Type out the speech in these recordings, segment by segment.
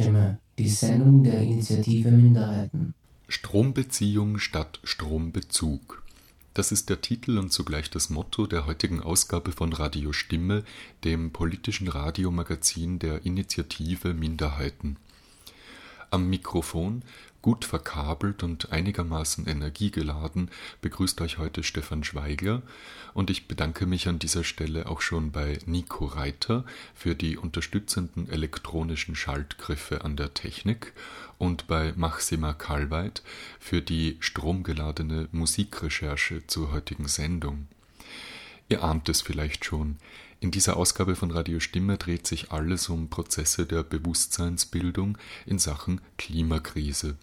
Radiostimme, die Sendung der Initiative Minderheiten. Strombeziehung statt Strombezug. Das ist der Titel und zugleich das Motto der heutigen Ausgabe von Radio Stimme, dem politischen Radiomagazin der Initiative Minderheiten. Am Mikrofon Gut verkabelt und einigermaßen energiegeladen begrüßt euch heute Stefan Schweigler und ich bedanke mich an dieser Stelle auch schon bei Nico Reiter für die unterstützenden elektronischen Schaltgriffe an der Technik und bei Maxima Kalweit für die stromgeladene Musikrecherche zur heutigen Sendung. Ihr ahnt es vielleicht schon, in dieser Ausgabe von Radio Stimme dreht sich alles um Prozesse der Bewusstseinsbildung in Sachen Klimakrise.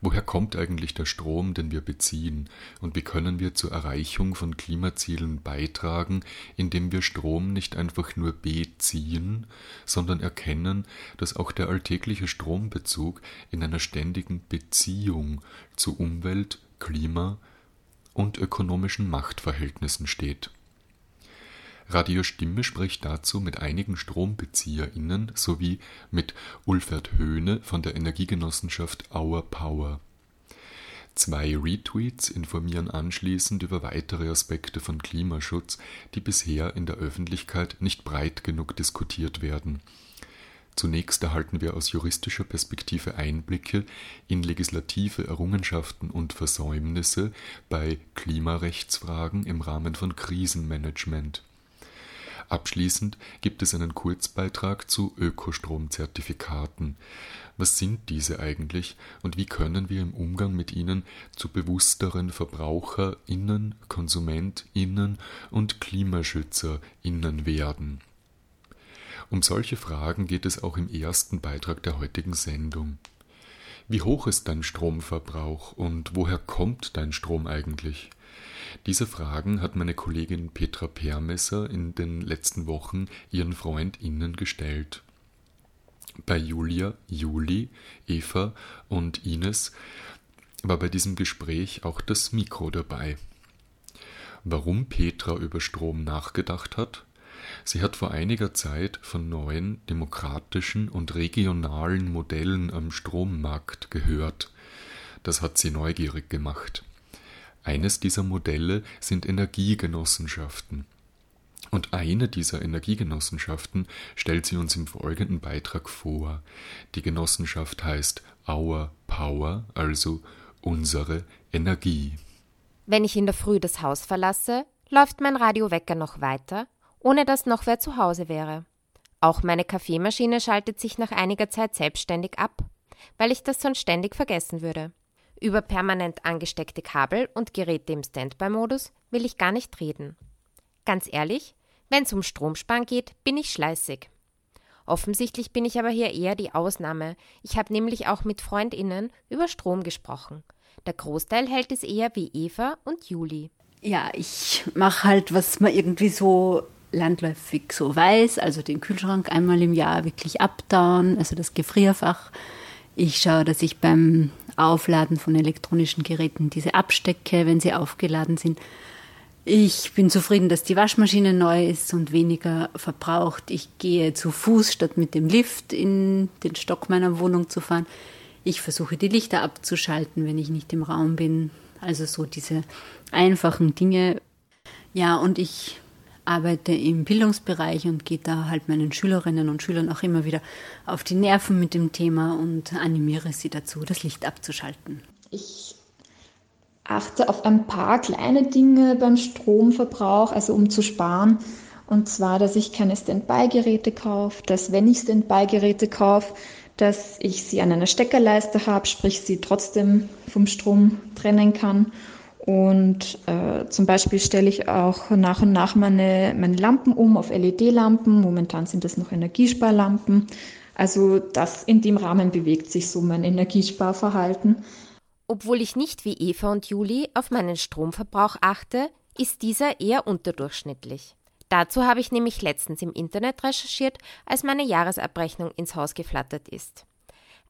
Woher kommt eigentlich der Strom, den wir beziehen, und wie können wir zur Erreichung von Klimazielen beitragen, indem wir Strom nicht einfach nur beziehen, sondern erkennen, dass auch der alltägliche Strombezug in einer ständigen Beziehung zu Umwelt, Klima und ökonomischen Machtverhältnissen steht. Radio Stimme spricht dazu mit einigen StrombezieherInnen sowie mit Ulfert Höhne von der Energiegenossenschaft Our Power. Zwei Retweets informieren anschließend über weitere Aspekte von Klimaschutz, die bisher in der Öffentlichkeit nicht breit genug diskutiert werden. Zunächst erhalten wir aus juristischer Perspektive Einblicke in legislative Errungenschaften und Versäumnisse bei Klimarechtsfragen im Rahmen von Krisenmanagement Abschließend gibt es einen Kurzbeitrag zu Ökostromzertifikaten. Was sind diese eigentlich und wie können wir im Umgang mit ihnen zu bewussteren VerbraucherInnen, KonsumentInnen und KlimaschützerInnen werden? Um solche Fragen geht es auch im ersten Beitrag der heutigen Sendung. Wie hoch ist dein Stromverbrauch und woher kommt dein Strom eigentlich? Diese Fragen hat meine Kollegin Petra Permesser in den letzten Wochen ihren FreundInnen gestellt. Bei Julia, Juli, Eva und Ines war bei diesem Gespräch auch das Mikro dabei. Warum Petra über Strom nachgedacht hat? Sie hat vor einiger Zeit von neuen demokratischen und regionalen Modellen am Strommarkt gehört. Das hat sie neugierig gemacht. Eines dieser Modelle sind Energiegenossenschaften. Und eine dieser Energiegenossenschaften stellt sie uns im folgenden Beitrag vor. Die Genossenschaft heißt Our Power, also unsere Energie. Wenn ich in der Früh das Haus verlasse, läuft mein Radiowecker noch weiter, ohne dass noch wer zu Hause wäre. Auch meine Kaffeemaschine schaltet sich nach einiger Zeit selbstständig ab, weil ich das sonst ständig vergessen würde. Über permanent angesteckte Kabel und Geräte im Standby-Modus will ich gar nicht reden. Ganz ehrlich, wenn es um Stromsparen geht, bin ich schleißig. Offensichtlich bin ich aber hier eher die Ausnahme. Ich habe nämlich auch mit Freundinnen über Strom gesprochen. Der Großteil hält es eher wie Eva und Juli. Ja, ich mache halt, was man irgendwie so landläufig so weiß, also den Kühlschrank einmal im Jahr wirklich abtauen, also das Gefrierfach. Ich schaue, dass ich beim Aufladen von elektronischen Geräten diese abstecke, wenn sie aufgeladen sind. Ich bin zufrieden, dass die Waschmaschine neu ist und weniger verbraucht. Ich gehe zu Fuß, statt mit dem Lift in den Stock meiner Wohnung zu fahren. Ich versuche die Lichter abzuschalten, wenn ich nicht im Raum bin. Also so diese einfachen Dinge. Ja, und ich arbeite im Bildungsbereich und gehe da halt meinen Schülerinnen und Schülern auch immer wieder auf die Nerven mit dem Thema und animiere sie dazu, das Licht abzuschalten. Ich achte auf ein paar kleine Dinge beim Stromverbrauch, also um zu sparen. Und zwar, dass ich keine Standby-Geräte kaufe, dass wenn ich Standby-Geräte kaufe, dass ich sie an einer Steckerleiste habe, sprich sie trotzdem vom Strom trennen kann und äh, zum Beispiel stelle ich auch nach und nach meine, meine Lampen um auf LED-Lampen. Momentan sind das noch Energiesparlampen. Also das in dem Rahmen bewegt sich so mein Energiesparverhalten. Obwohl ich nicht wie Eva und Juli auf meinen Stromverbrauch achte, ist dieser eher unterdurchschnittlich. Dazu habe ich nämlich letztens im Internet recherchiert, als meine Jahresabrechnung ins Haus geflattert ist.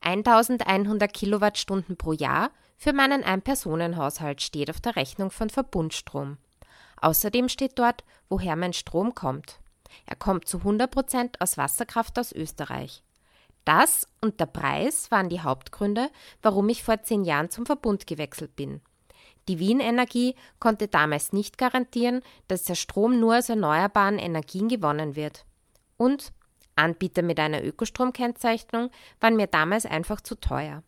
1100 Kilowattstunden pro Jahr für meinen Ein-Personen-Haushalt steht auf der Rechnung von Verbundstrom. Außerdem steht dort, woher mein Strom kommt. Er kommt zu 100 Prozent aus Wasserkraft aus Österreich. Das und der Preis waren die Hauptgründe, warum ich vor zehn Jahren zum Verbund gewechselt bin. Die Wien Energie konnte damals nicht garantieren, dass der Strom nur aus erneuerbaren Energien gewonnen wird. Und Anbieter mit einer Ökostromkennzeichnung waren mir damals einfach zu teuer.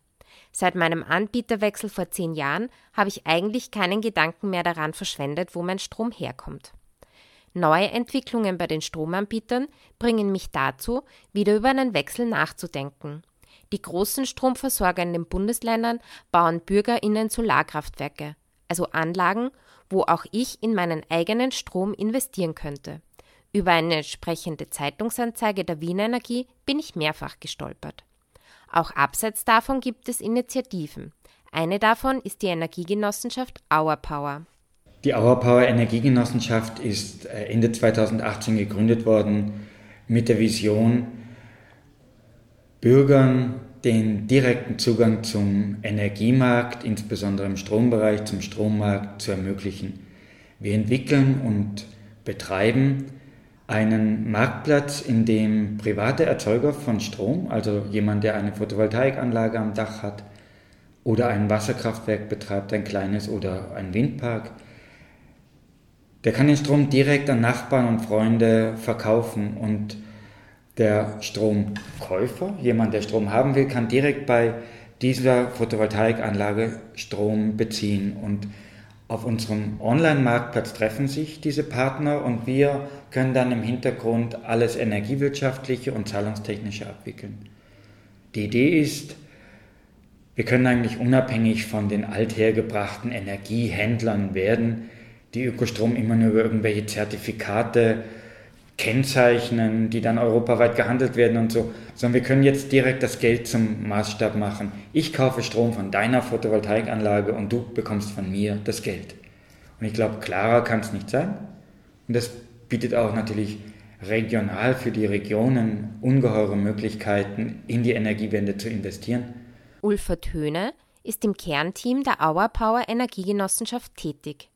Seit meinem Anbieterwechsel vor zehn Jahren habe ich eigentlich keinen Gedanken mehr daran verschwendet, wo mein Strom herkommt. Neue Entwicklungen bei den Stromanbietern bringen mich dazu, wieder über einen Wechsel nachzudenken. Die großen Stromversorger in den Bundesländern bauen BürgerInnen Solarkraftwerke, also Anlagen, wo auch ich in meinen eigenen Strom investieren könnte. Über eine entsprechende Zeitungsanzeige der Wien Energie bin ich mehrfach gestolpert. Auch abseits davon gibt es Initiativen. Eine davon ist die Energiegenossenschaft Our Power. Die Our Power Energiegenossenschaft ist äh, Ende 2018 gegründet worden mit der Vision, Bürgern den direkten Zugang zum Energiemarkt, insbesondere im Strombereich, zum Strommarkt zu ermöglichen. Wir entwickeln und betreiben einen Marktplatz, in dem private Erzeuger von Strom, also jemand, der eine Photovoltaikanlage am Dach hat oder ein Wasserkraftwerk betreibt, ein kleines oder ein Windpark, der kann den Strom direkt an Nachbarn und Freunde verkaufen und der Stromkäufer, jemand, der Strom haben will, kann direkt bei dieser Photovoltaikanlage Strom beziehen und auf unserem Online-Marktplatz treffen sich diese Partner und wir können dann im Hintergrund alles energiewirtschaftliche und zahlungstechnische abwickeln. Die Idee ist, wir können eigentlich unabhängig von den althergebrachten Energiehändlern werden, die Ökostrom immer nur über irgendwelche Zertifikate kennzeichnen, die dann europaweit gehandelt werden und so, sondern wir können jetzt direkt das Geld zum Maßstab machen. Ich kaufe Strom von deiner Photovoltaikanlage und du bekommst von mir das Geld. Und ich glaube, klarer kann es nicht sein. Und das bietet auch natürlich regional für die Regionen ungeheure Möglichkeiten, in die Energiewende zu investieren. Ulfert Höhne ist im Kernteam der Our Power Energiegenossenschaft tätig.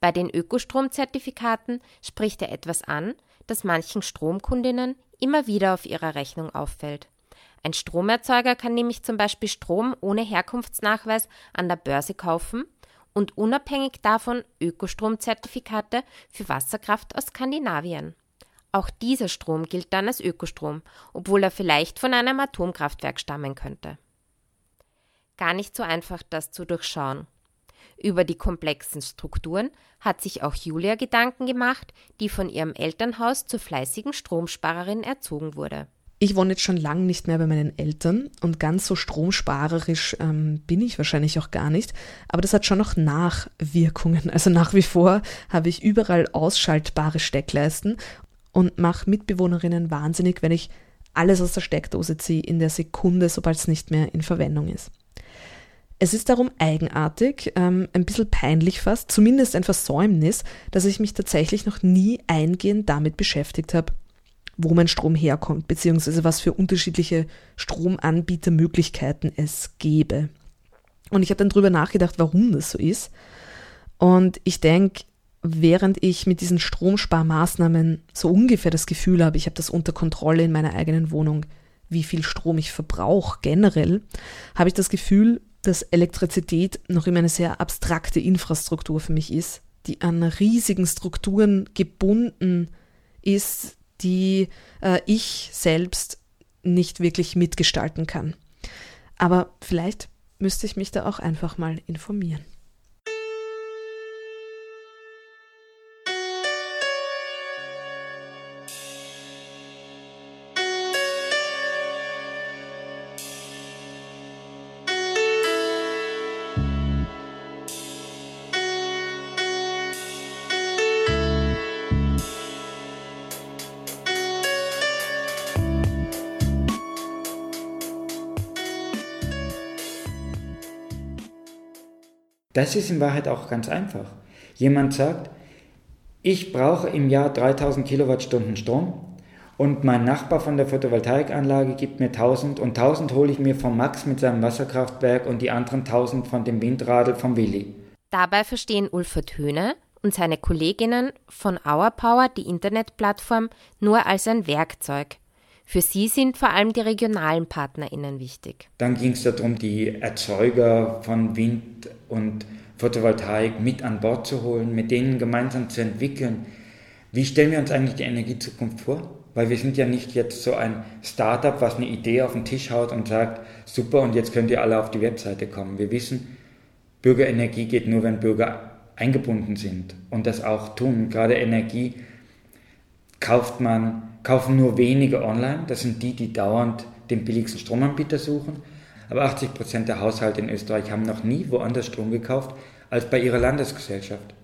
Bei den Ökostromzertifikaten spricht er etwas an, das manchen Stromkundinnen immer wieder auf ihrer Rechnung auffällt. Ein Stromerzeuger kann nämlich zum Beispiel Strom ohne Herkunftsnachweis an der Börse kaufen und unabhängig davon Ökostromzertifikate für Wasserkraft aus Skandinavien. Auch dieser Strom gilt dann als Ökostrom, obwohl er vielleicht von einem Atomkraftwerk stammen könnte. Gar nicht so einfach, das zu durchschauen. Über die komplexen Strukturen hat sich auch Julia Gedanken gemacht, die von ihrem Elternhaus zur fleißigen Stromsparerin erzogen wurde. Ich wohne jetzt schon lange nicht mehr bei meinen Eltern und ganz so stromsparerisch ähm, bin ich wahrscheinlich auch gar nicht. Aber das hat schon noch Nachwirkungen. Also nach wie vor habe ich überall ausschaltbare Steckleisten und mache Mitbewohnerinnen wahnsinnig, wenn ich alles aus der Steckdose ziehe in der Sekunde, sobald es nicht mehr in Verwendung ist. Es ist darum eigenartig, ähm, ein bisschen peinlich fast, zumindest ein Versäumnis, dass ich mich tatsächlich noch nie eingehend damit beschäftigt habe, wo mein Strom herkommt, beziehungsweise was für unterschiedliche Stromanbietermöglichkeiten es gäbe. Und ich habe dann drüber nachgedacht, warum das so ist. Und ich denke, während ich mit diesen Stromsparmaßnahmen so ungefähr das Gefühl habe, ich habe das unter Kontrolle in meiner eigenen Wohnung, wie viel Strom ich verbrauche generell, habe ich das Gefühl, dass Elektrizität noch immer eine sehr abstrakte Infrastruktur für mich ist, die an riesigen Strukturen gebunden ist, die äh, ich selbst nicht wirklich mitgestalten kann. Aber vielleicht müsste ich mich da auch einfach mal informieren. Das ist in Wahrheit auch ganz einfach. Jemand sagt, ich brauche im Jahr 3000 Kilowattstunden Strom und mein Nachbar von der Photovoltaikanlage gibt mir 1000 und 1000 hole ich mir von Max mit seinem Wasserkraftwerk und die anderen 1000 von dem Windradl vom Willi. Dabei verstehen Ulfert Höhne und seine Kolleginnen von Our Power die Internetplattform nur als ein Werkzeug. Für sie sind vor allem die regionalen PartnerInnen wichtig. Dann ging es darum, die Erzeuger von Wind und Photovoltaik mit an Bord zu holen, mit denen gemeinsam zu entwickeln. Wie stellen wir uns eigentlich die Energiezukunft vor? Weil wir sind ja nicht jetzt so ein Startup, was eine Idee auf den Tisch haut und sagt, super, und jetzt könnt ihr alle auf die Webseite kommen. Wir wissen, Bürgerenergie geht nur, wenn Bürger eingebunden sind und das auch tun. Gerade Energie kauft man, kaufen nur wenige online. Das sind die, die dauernd den billigsten Stromanbieter suchen. Aber 80 Prozent der Haushalte in Österreich haben noch nie woanders Strom gekauft als bei ihrer Landesgesellschaft.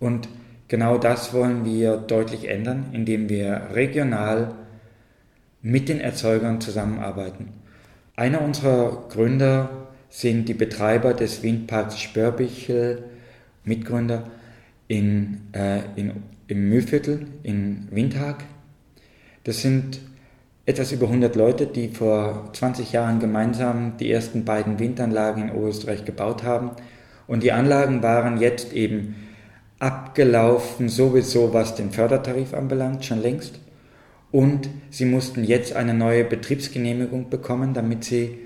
Und genau das wollen wir deutlich ändern, indem wir regional mit den Erzeugern zusammenarbeiten. Einer unserer Gründer sind die Betreiber des Windparks Spörbichel, Mitgründer in, äh, in, im Mühlviertel in Windhag. Das sind etwas über 100 Leute, die vor 20 Jahren gemeinsam die ersten beiden Windanlagen in Oberösterreich gebaut haben. Und die Anlagen waren jetzt eben abgelaufen, sowieso was den Fördertarif anbelangt, schon längst. Und sie mussten jetzt eine neue Betriebsgenehmigung bekommen, damit sie,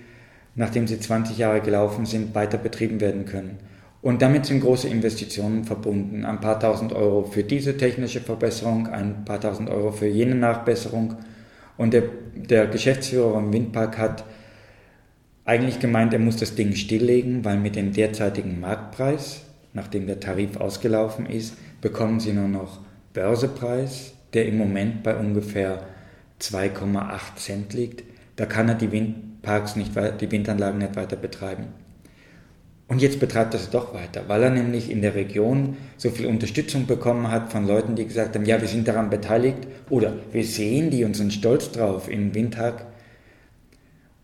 nachdem sie 20 Jahre gelaufen sind, weiter betrieben werden können. Und damit sind große Investitionen verbunden. Ein paar tausend Euro für diese technische Verbesserung, ein paar tausend Euro für jene Nachbesserung. Und der, der Geschäftsführer im Windpark hat eigentlich gemeint, er muss das Ding stilllegen, weil mit dem derzeitigen Marktpreis, nachdem der Tarif ausgelaufen ist, bekommen sie nur noch Börsepreis, der im Moment bei ungefähr 2,8 Cent liegt. Da kann er die Windparks nicht, die Windanlagen nicht weiter betreiben. Und jetzt betreibt er es doch weiter, weil er nämlich in der Region so viel Unterstützung bekommen hat von Leuten, die gesagt haben, ja, wir sind daran beteiligt oder wir sehen die und sind stolz drauf in Windhag.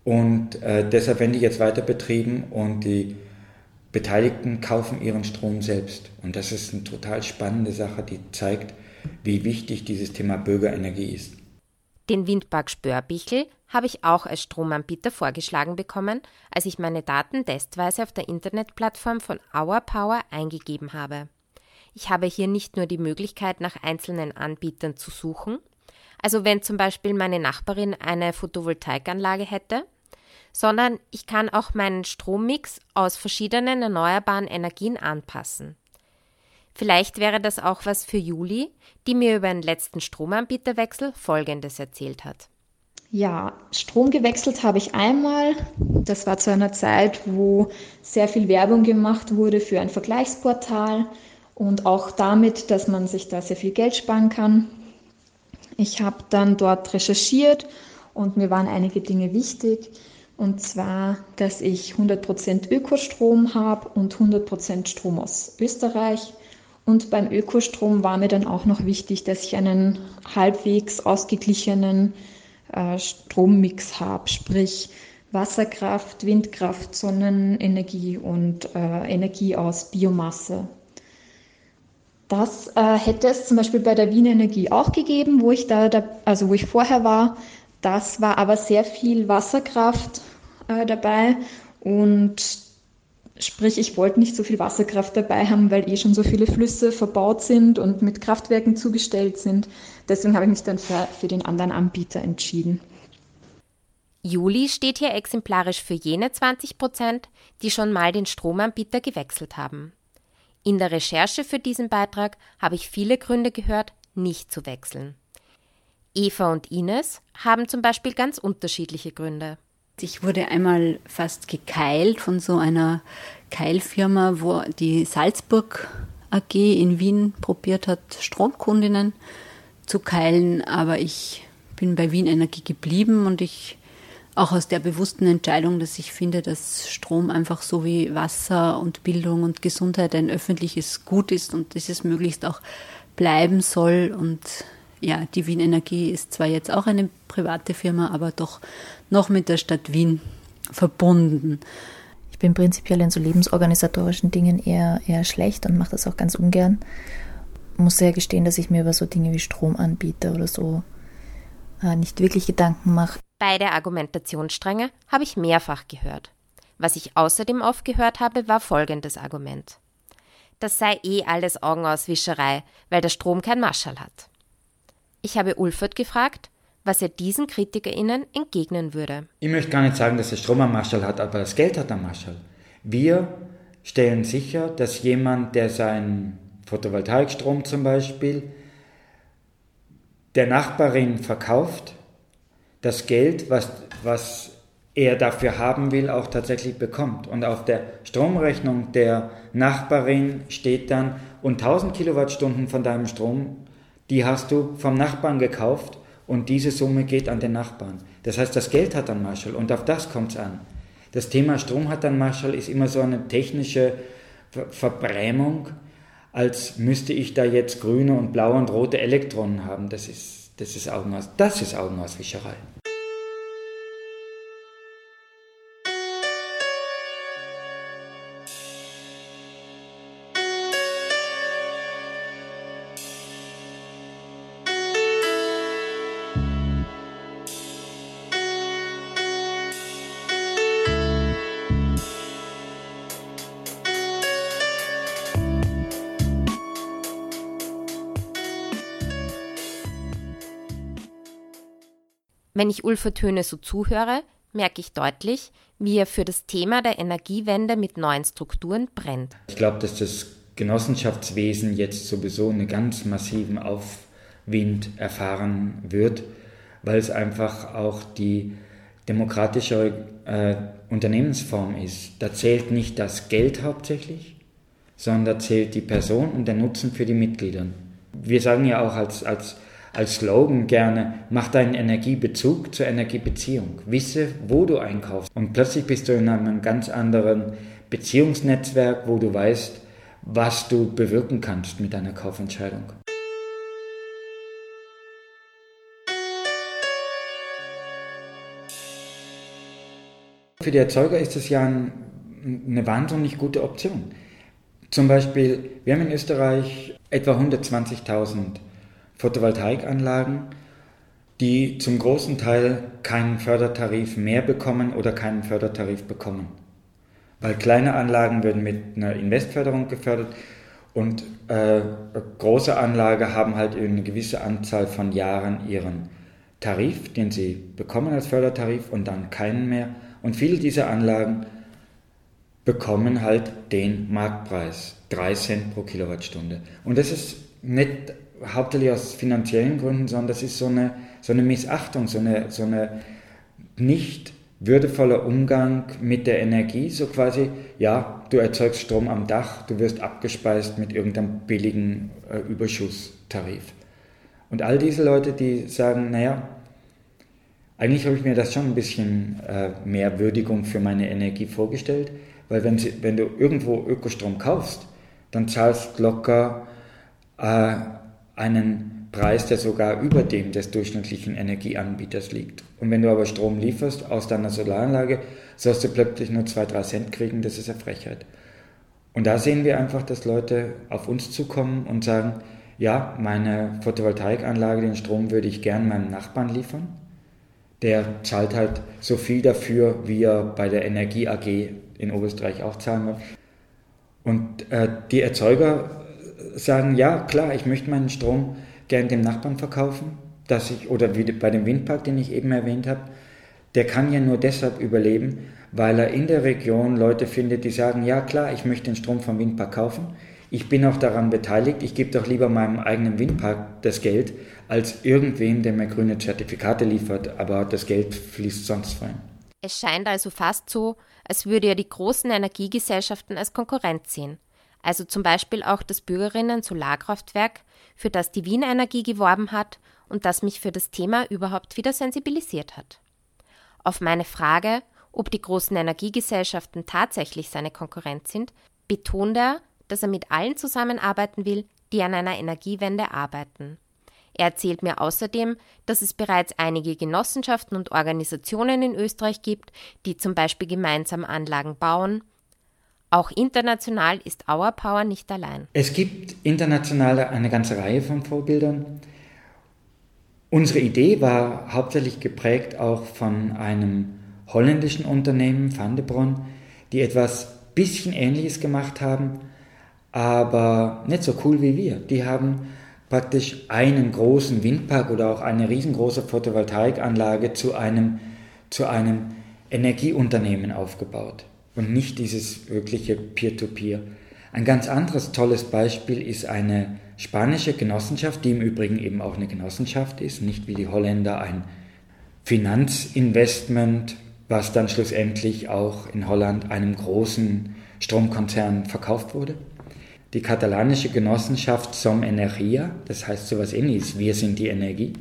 Und äh, deshalb werden die jetzt weiter betrieben und die Beteiligten kaufen ihren Strom selbst. Und das ist eine total spannende Sache, die zeigt, wie wichtig dieses Thema Bürgerenergie ist. Den Windpark Spörbichel habe ich auch als Stromanbieter vorgeschlagen bekommen, als ich meine Daten testweise auf der Internetplattform von Our Power eingegeben habe. Ich habe hier nicht nur die Möglichkeit, nach einzelnen Anbietern zu suchen, also wenn zum Beispiel meine Nachbarin eine Photovoltaikanlage hätte, sondern ich kann auch meinen Strommix aus verschiedenen erneuerbaren Energien anpassen. Vielleicht wäre das auch was für Juli, die mir über den letzten Stromanbieterwechsel Folgendes erzählt hat. Ja, Strom gewechselt habe ich einmal. Das war zu einer Zeit, wo sehr viel Werbung gemacht wurde für ein Vergleichsportal und auch damit, dass man sich da sehr viel Geld sparen kann. Ich habe dann dort recherchiert und mir waren einige Dinge wichtig. Und zwar, dass ich 100% Ökostrom habe und 100% Strom aus Österreich. Und beim Ökostrom war mir dann auch noch wichtig, dass ich einen halbwegs ausgeglichenen äh, Strommix habe, sprich Wasserkraft, Windkraft, Sonnenenergie und äh, Energie aus Biomasse. Das äh, hätte es zum Beispiel bei der Wien Energie auch gegeben, wo ich da, da, also wo ich vorher war. Das war aber sehr viel Wasserkraft äh, dabei und Sprich, ich wollte nicht so viel Wasserkraft dabei haben, weil eh schon so viele Flüsse verbaut sind und mit Kraftwerken zugestellt sind. Deswegen habe ich mich dann für, für den anderen Anbieter entschieden. Juli steht hier exemplarisch für jene 20 Prozent, die schon mal den Stromanbieter gewechselt haben. In der Recherche für diesen Beitrag habe ich viele Gründe gehört, nicht zu wechseln. Eva und Ines haben zum Beispiel ganz unterschiedliche Gründe. Ich wurde einmal fast gekeilt von so einer Keilfirma, wo die Salzburg AG in Wien probiert hat, Stromkundinnen zu keilen, aber ich bin bei Wien Energie geblieben und ich auch aus der bewussten Entscheidung, dass ich finde, dass Strom einfach so wie Wasser und Bildung und Gesundheit ein öffentliches Gut ist und dass es möglichst auch bleiben soll. Und ja, die Wien Energie ist zwar jetzt auch eine private Firma, aber doch noch mit der Stadt Wien verbunden. Ich bin prinzipiell in so lebensorganisatorischen Dingen eher, eher schlecht und mache das auch ganz ungern. Muss sehr gestehen, dass ich mir über so Dinge wie Stromanbieter oder so äh, nicht wirklich Gedanken mache. Beide Argumentationsstränge habe ich mehrfach gehört. Was ich außerdem oft gehört habe, war folgendes Argument. Das sei eh alles Augenauswischerei, weil der Strom kein Marschall hat. Ich habe Ulfert gefragt, was er diesen KritikerInnen entgegnen würde. Ich möchte gar nicht sagen, dass der Strom am Marschall hat, aber das Geld hat am Marschall. Wir stellen sicher, dass jemand, der seinen Photovoltaikstrom zum Beispiel der Nachbarin verkauft, das Geld, was, was er dafür haben will, auch tatsächlich bekommt. Und auf der Stromrechnung der Nachbarin steht dann, und 1000 Kilowattstunden von deinem Strom, die hast du vom Nachbarn gekauft und diese Summe geht an den Nachbarn. Das heißt, das Geld hat dann Marshall und auf das kommt es an. Das Thema Strom hat dann Marshall ist immer so eine technische Ver Verbrämung, als müsste ich da jetzt grüne und blaue und rote Elektronen haben. Das ist, das ist, Augenaus, das ist Augenauswischerei. Wenn ich Ulfer Töne so zuhöre, merke ich deutlich, wie er für das Thema der Energiewende mit neuen Strukturen brennt. Ich glaube, dass das Genossenschaftswesen jetzt sowieso einen ganz massiven Aufwind erfahren wird, weil es einfach auch die demokratische äh, Unternehmensform ist. Da zählt nicht das Geld hauptsächlich, sondern da zählt die Person und der Nutzen für die Mitglieder. Wir sagen ja auch als, als als Slogan gerne, mach deinen Energiebezug zur Energiebeziehung. Wisse, wo du einkaufst. Und plötzlich bist du in einem ganz anderen Beziehungsnetzwerk, wo du weißt, was du bewirken kannst mit deiner Kaufentscheidung. Für die Erzeuger ist es ja ein, eine wahnsinnig gute Option. Zum Beispiel, wir haben in Österreich etwa 120.000 Photovoltaikanlagen, die zum großen Teil keinen Fördertarif mehr bekommen oder keinen Fördertarif bekommen. Weil kleine Anlagen werden mit einer Investförderung gefördert und äh, große Anlagen haben halt eine gewisse Anzahl von Jahren ihren Tarif, den sie bekommen als Fördertarif und dann keinen mehr. Und viele dieser Anlagen bekommen halt den Marktpreis, 3 Cent pro Kilowattstunde. Und das ist nicht hauptsächlich aus finanziellen Gründen, sondern das ist so eine, so eine Missachtung, so eine, so eine nicht würdevoller Umgang mit der Energie, so quasi, ja, du erzeugst Strom am Dach, du wirst abgespeist mit irgendeinem billigen äh, Überschusstarif. Und all diese Leute, die sagen, naja, eigentlich habe ich mir das schon ein bisschen äh, mehr Würdigung für meine Energie vorgestellt, weil wenn, sie, wenn du irgendwo Ökostrom kaufst, dann zahlst locker äh, einen Preis, der sogar über dem des durchschnittlichen Energieanbieters liegt. Und wenn du aber Strom lieferst aus deiner Solaranlage, sollst du plötzlich nur 2-3 Cent kriegen, das ist eine Frechheit. Und da sehen wir einfach, dass Leute auf uns zukommen und sagen, ja, meine Photovoltaikanlage, den Strom würde ich gern meinem Nachbarn liefern. Der zahlt halt so viel dafür, wie er bei der Energie AG in Oberösterreich auch zahlen wird. Und äh, die Erzeuger sagen, ja klar, ich möchte meinen Strom gern dem Nachbarn verkaufen, dass ich, oder wie bei dem Windpark, den ich eben erwähnt habe, der kann ja nur deshalb überleben, weil er in der Region Leute findet, die sagen, ja klar, ich möchte den Strom vom Windpark kaufen, ich bin auch daran beteiligt, ich gebe doch lieber meinem eigenen Windpark das Geld, als irgendwen, der mir grüne Zertifikate liefert, aber das Geld fließt sonst rein. Es scheint also fast so, als würde er die großen Energiegesellschaften als Konkurrent sehen also zum Beispiel auch das Bürgerinnen-Solarkraftwerk, für das die Wien Energie geworben hat und das mich für das Thema überhaupt wieder sensibilisiert hat. Auf meine Frage, ob die großen Energiegesellschaften tatsächlich seine Konkurrenz sind, betont er, dass er mit allen zusammenarbeiten will, die an einer Energiewende arbeiten. Er erzählt mir außerdem, dass es bereits einige Genossenschaften und Organisationen in Österreich gibt, die zum Beispiel gemeinsam Anlagen bauen, auch international ist Our Power nicht allein. Es gibt international eine ganze Reihe von Vorbildern. Unsere Idee war hauptsächlich geprägt auch von einem holländischen Unternehmen, Van de Bron, die etwas bisschen Ähnliches gemacht haben, aber nicht so cool wie wir. Die haben praktisch einen großen Windpark oder auch eine riesengroße Photovoltaikanlage zu einem, zu einem Energieunternehmen aufgebaut und nicht dieses wirkliche Peer-to-Peer. -Peer. Ein ganz anderes tolles Beispiel ist eine spanische Genossenschaft, die im Übrigen eben auch eine Genossenschaft ist, nicht wie die Holländer ein Finanzinvestment, was dann schlussendlich auch in Holland einem großen Stromkonzern verkauft wurde. Die katalanische Genossenschaft Som Energia, das heißt sowas ähnliches, wir sind die Energie,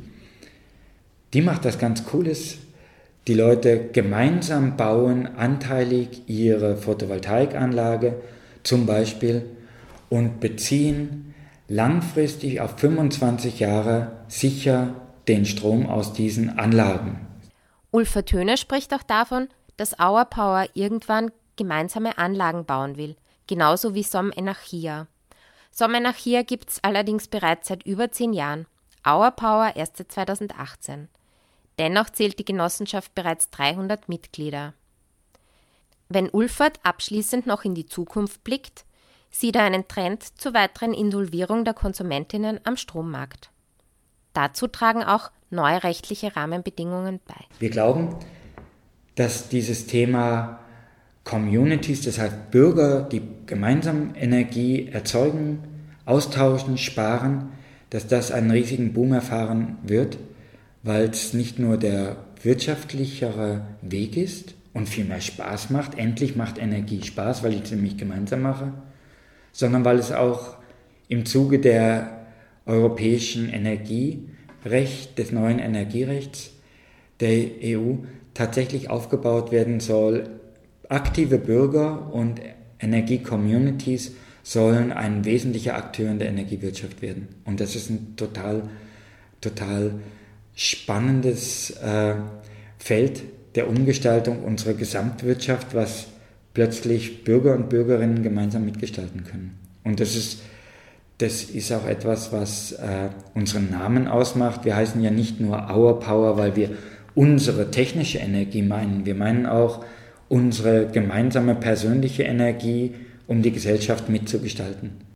die macht das ganz Cooles. Die Leute gemeinsam bauen anteilig ihre Photovoltaikanlage zum Beispiel und beziehen langfristig auf 25 Jahre sicher den Strom aus diesen Anlagen. Ulfer Töne spricht auch davon, dass Our Power irgendwann gemeinsame Anlagen bauen will, genauso wie Som Energia. Som Energia gibt es allerdings bereits seit über zehn Jahren. Our Power erst seit 2018. Dennoch zählt die Genossenschaft bereits 300 Mitglieder. Wenn Ulfert abschließend noch in die Zukunft blickt, sieht er einen Trend zur weiteren Insolvierung der Konsumentinnen am Strommarkt. Dazu tragen auch neue rechtliche Rahmenbedingungen bei. Wir glauben, dass dieses Thema Communities, das heißt Bürger, die gemeinsam Energie erzeugen, austauschen, sparen, dass das einen riesigen Boom erfahren wird, weil es nicht nur der wirtschaftlichere Weg ist und viel mehr Spaß macht. Endlich macht Energie Spaß, weil ich es nämlich gemeinsam mache, sondern weil es auch im Zuge der europäischen Energierecht, des neuen Energierechts der EU tatsächlich aufgebaut werden soll, Aktive Bürger und Energiecommunities sollen ein wesentlicher Akteur in der Energiewirtschaft werden. Und das ist ein total, total spannendes äh, Feld der Umgestaltung unserer Gesamtwirtschaft, was plötzlich Bürger und Bürgerinnen gemeinsam mitgestalten können. Und das ist, das ist auch etwas, was äh, unseren Namen ausmacht. Wir heißen ja nicht nur Our Power, weil wir unsere technische Energie meinen. Wir meinen auch unsere gemeinsame persönliche Energie, um die Gesellschaft mitzugestalten.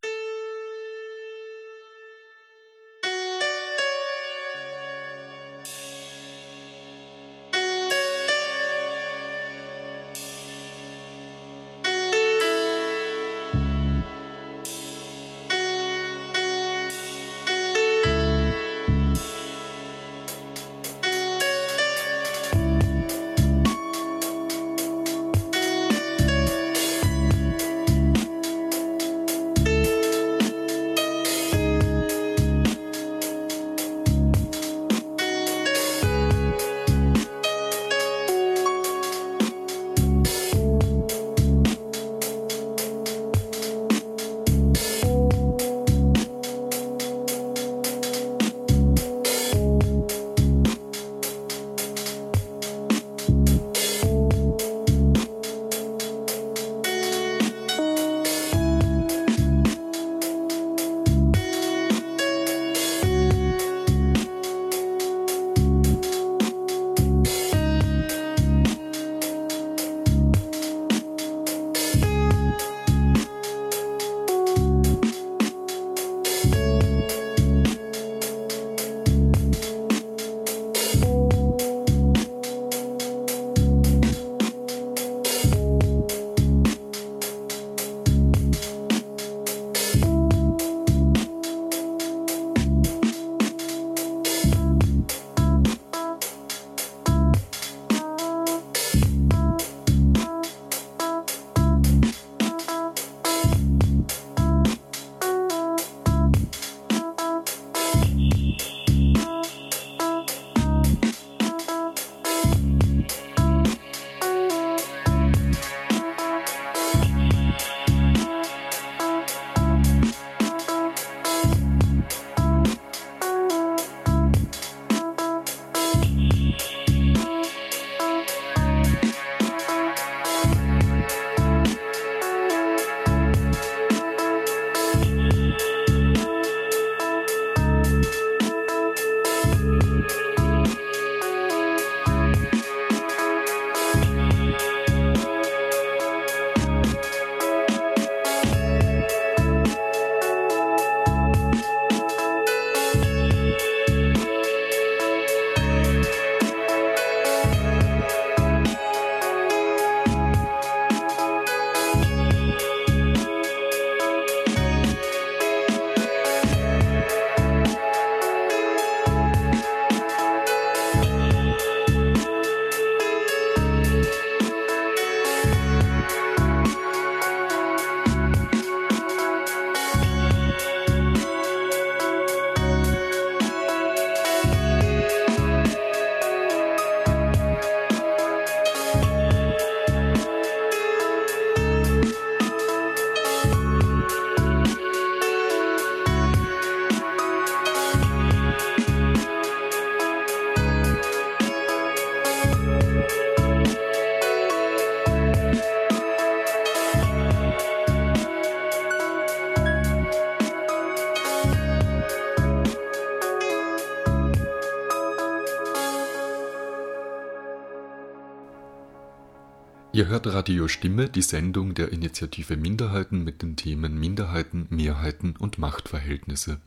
Ihr hört Radio Stimme, die Sendung der Initiative Minderheiten mit den Themen Minderheiten, Mehrheiten und Machtverhältnisse.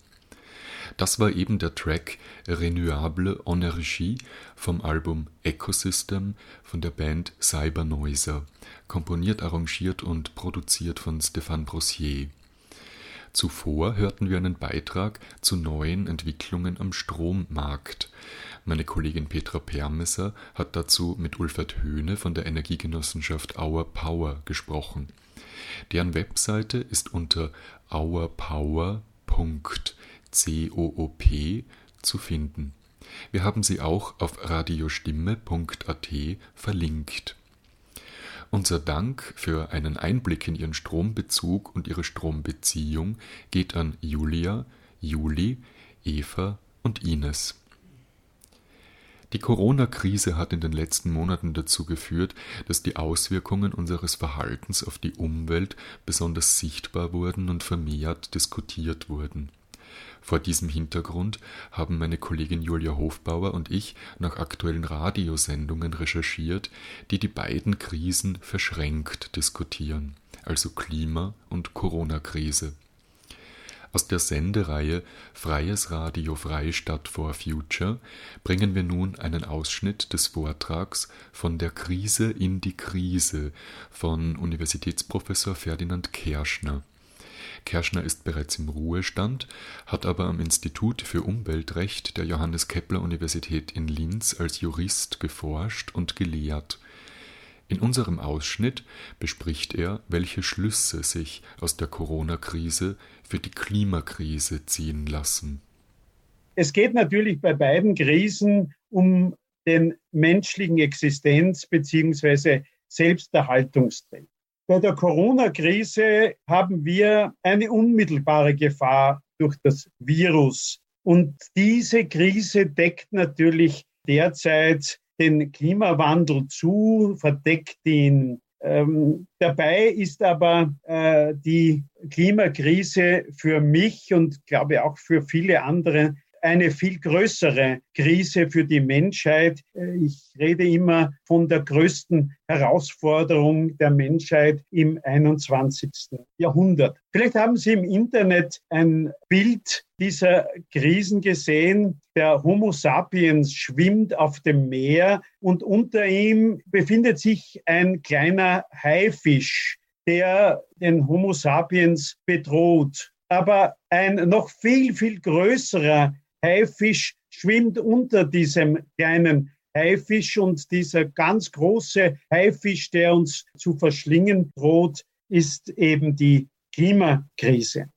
Das war eben der Track Renewable Energie vom Album Ecosystem von der Band Cybernoiser, komponiert, arrangiert und produziert von Stéphane Brossier. Zuvor hörten wir einen Beitrag zu neuen Entwicklungen am Strommarkt. Meine Kollegin Petra Permesser hat dazu mit Ulfert Höhne von der Energiegenossenschaft Our Power gesprochen. Deren Webseite ist unter ourpower.de COOP zu finden. Wir haben sie auch auf radiostimme.at verlinkt. Unser Dank für einen Einblick in Ihren Strombezug und Ihre Strombeziehung geht an Julia, Juli, Eva und Ines. Die Corona-Krise hat in den letzten Monaten dazu geführt, dass die Auswirkungen unseres Verhaltens auf die Umwelt besonders sichtbar wurden und vermehrt diskutiert wurden. Vor diesem Hintergrund haben meine Kollegin Julia Hofbauer und ich nach aktuellen Radiosendungen recherchiert, die die beiden Krisen verschränkt diskutieren, also Klima- und Corona-Krise. Aus der Sendereihe Freies Radio Freistadt for Future bringen wir nun einen Ausschnitt des Vortrags von der Krise in die Krise von Universitätsprofessor Ferdinand Kerschner. Kerschner ist bereits im Ruhestand, hat aber am Institut für Umweltrecht der Johannes Kepler Universität in Linz als Jurist geforscht und gelehrt. In unserem Ausschnitt bespricht er, welche Schlüsse sich aus der Corona-Krise für die Klimakrise ziehen lassen. Es geht natürlich bei beiden Krisen um den menschlichen Existenz- bzw. Selbsterhaltungstrieb. Bei der Corona-Krise haben wir eine unmittelbare Gefahr durch das Virus. Und diese Krise deckt natürlich derzeit den Klimawandel zu, verdeckt ihn. Ähm, dabei ist aber äh, die Klimakrise für mich und glaube auch für viele andere eine viel größere Krise für die Menschheit. Ich rede immer von der größten Herausforderung der Menschheit im 21. Jahrhundert. Vielleicht haben Sie im Internet ein Bild dieser Krisen gesehen. Der Homo sapiens schwimmt auf dem Meer und unter ihm befindet sich ein kleiner Haifisch, der den Homo sapiens bedroht. Aber ein noch viel, viel größerer Haifisch schwimmt unter diesem kleinen Haifisch und dieser ganz große Haifisch, der uns zu verschlingen droht, ist eben die Klimakrise.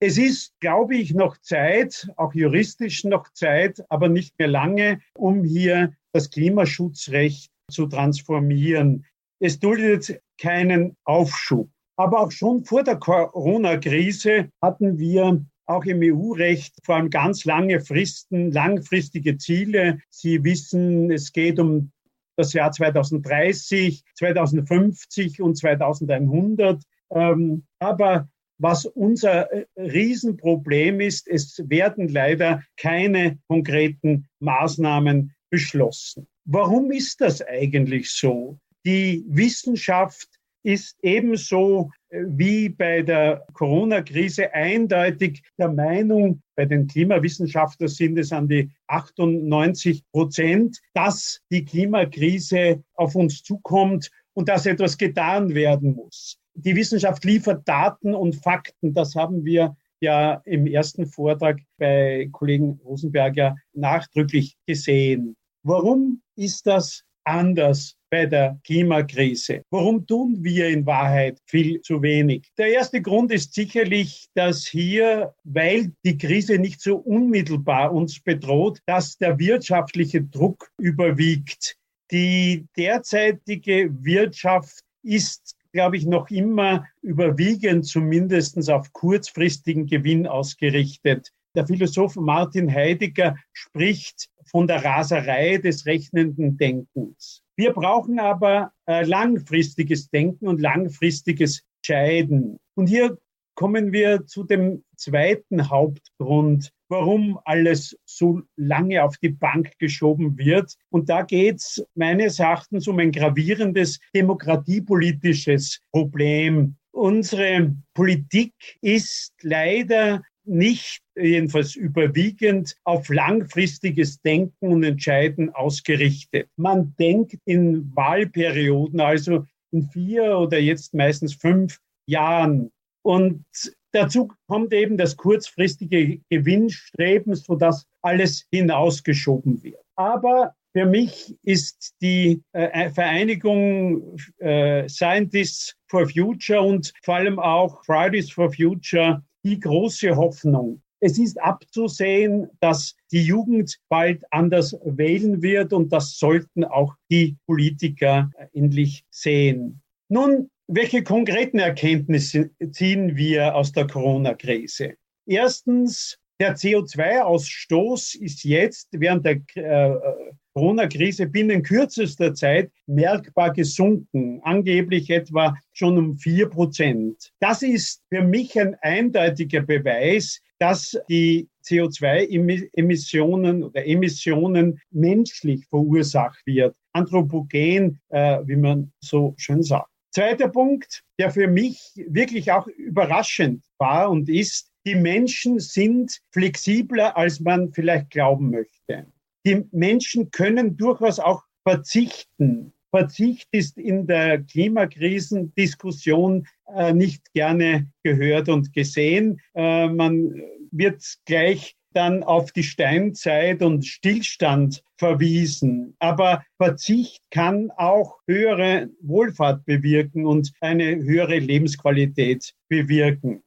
Es ist, glaube ich, noch Zeit, auch juristisch noch Zeit, aber nicht mehr lange, um hier das Klimaschutzrecht zu transformieren. Es duldet keinen Aufschub. Aber auch schon vor der Corona-Krise hatten wir auch im EU-Recht vor allem ganz lange Fristen, langfristige Ziele. Sie wissen, es geht um das Jahr 2030, 2050 und 2100. Ähm, aber was unser äh, Riesenproblem ist, es werden leider keine konkreten Maßnahmen beschlossen. Warum ist das eigentlich so? Die Wissenschaft ist ebenso äh, wie bei der Corona-Krise eindeutig der Meinung, bei den Klimawissenschaftlern sind es an die 98 Prozent, dass die Klimakrise auf uns zukommt und dass etwas getan werden muss. Die Wissenschaft liefert Daten und Fakten. Das haben wir ja im ersten Vortrag bei Kollegen Rosenberger nachdrücklich gesehen. Warum ist das anders bei der Klimakrise. Warum tun wir in Wahrheit viel zu wenig? Der erste Grund ist sicherlich, dass hier, weil die Krise nicht so unmittelbar uns bedroht, dass der wirtschaftliche Druck überwiegt. Die derzeitige Wirtschaft ist glaube ich, noch immer überwiegend zumindest auf kurzfristigen Gewinn ausgerichtet. Der Philosoph Martin Heidegger spricht von der Raserei des rechnenden Denkens. Wir brauchen aber äh, langfristiges Denken und langfristiges Scheiden. Und hier kommen wir zu dem zweiten Hauptgrund warum alles so lange auf die Bank geschoben wird. Und da geht es meines Erachtens um ein gravierendes demokratiepolitisches Problem. Unsere Politik ist leider nicht jedenfalls überwiegend auf langfristiges Denken und Entscheiden ausgerichtet. Man denkt in Wahlperioden, also in vier oder jetzt meistens fünf Jahren. Und dazu kommt eben das kurzfristige Gewinnstreben, sodass alles hinausgeschoben wird. Aber für mich ist die äh, Vereinigung äh, Scientists for Future und vor allem auch Fridays for Future die große Hoffnung. Es ist abzusehen, dass die Jugend bald anders wählen wird und das sollten auch die Politiker endlich sehen. Nun, welche konkreten Erkenntnisse ziehen wir aus der Corona-Krise? Erstens, der CO2-Ausstoß ist jetzt während der äh, Corona-Krise binnen kürzester Zeit merkbar gesunken, angeblich etwa schon um vier Prozent. Das ist für mich ein eindeutiger Beweis, dass die CO2-Emissionen oder Emissionen menschlich verursacht wird, anthropogen, äh, wie man so schön sagt. Zweiter Punkt, der für mich wirklich auch überraschend war und ist, die Menschen sind flexibler, als man vielleicht glauben möchte die Menschen können durchaus auch verzichten. Verzicht ist in der Klimakrisendiskussion äh, nicht gerne gehört und gesehen. Äh, man wird gleich dann auf die Steinzeit und Stillstand verwiesen. Aber Verzicht kann auch höhere Wohlfahrt bewirken und eine höhere Lebensqualität bewirken.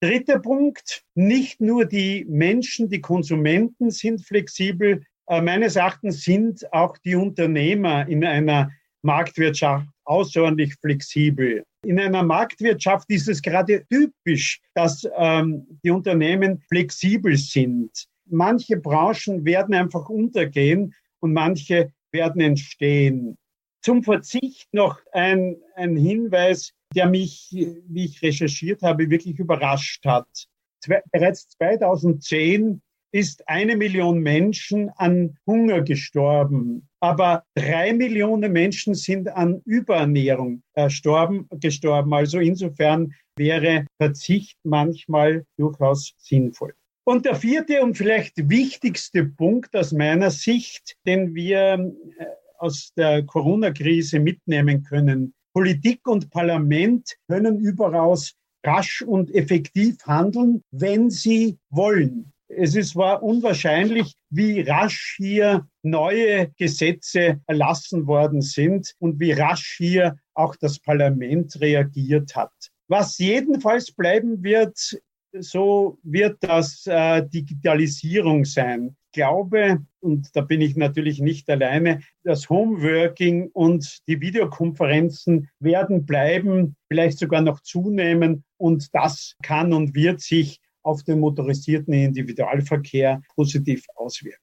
Dritter Punkt, nicht nur die Menschen, die Konsumenten sind flexibel, meines Erachtens sind auch die Unternehmer in einer Marktwirtschaft außerordentlich flexibel. In einer Marktwirtschaft ist es gerade typisch, dass ähm, die Unternehmen flexibel sind. Manche Branchen werden einfach untergehen und manche werden entstehen. Zum Verzicht noch ein, ein Hinweis, der mich, wie ich recherchiert habe, wirklich überrascht hat. Zwei, bereits 2010 ist eine Million Menschen an Hunger gestorben. Aber drei Millionen Menschen sind an Überernährung erstorben, äh, gestorben. Also insofern wäre Verzicht manchmal durchaus sinnvoll. Und der vierte und vielleicht wichtigste Punkt aus meiner Sicht, den wir äh, aus der Corona-Krise mitnehmen können. Politik und Parlament können überaus rasch und effektiv handeln, wenn sie wollen. Es ist, war unwahrscheinlich, wie rasch hier neue Gesetze erlassen worden sind und wie rasch hier auch das Parlament reagiert hat. Was jedenfalls bleiben wird, so wird das äh, Digitalisierung sein. Ich glaube, und da bin ich natürlich nicht alleine, das Homeworking und die Videokonferenzen werden bleiben, vielleicht sogar noch zunehmen und das kann und wird sich auf den motorisierten Individualverkehr positiv auswirken.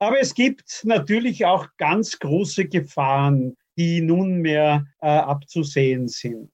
Aber es gibt natürlich auch ganz große Gefahren, die nunmehr äh, abzusehen sind.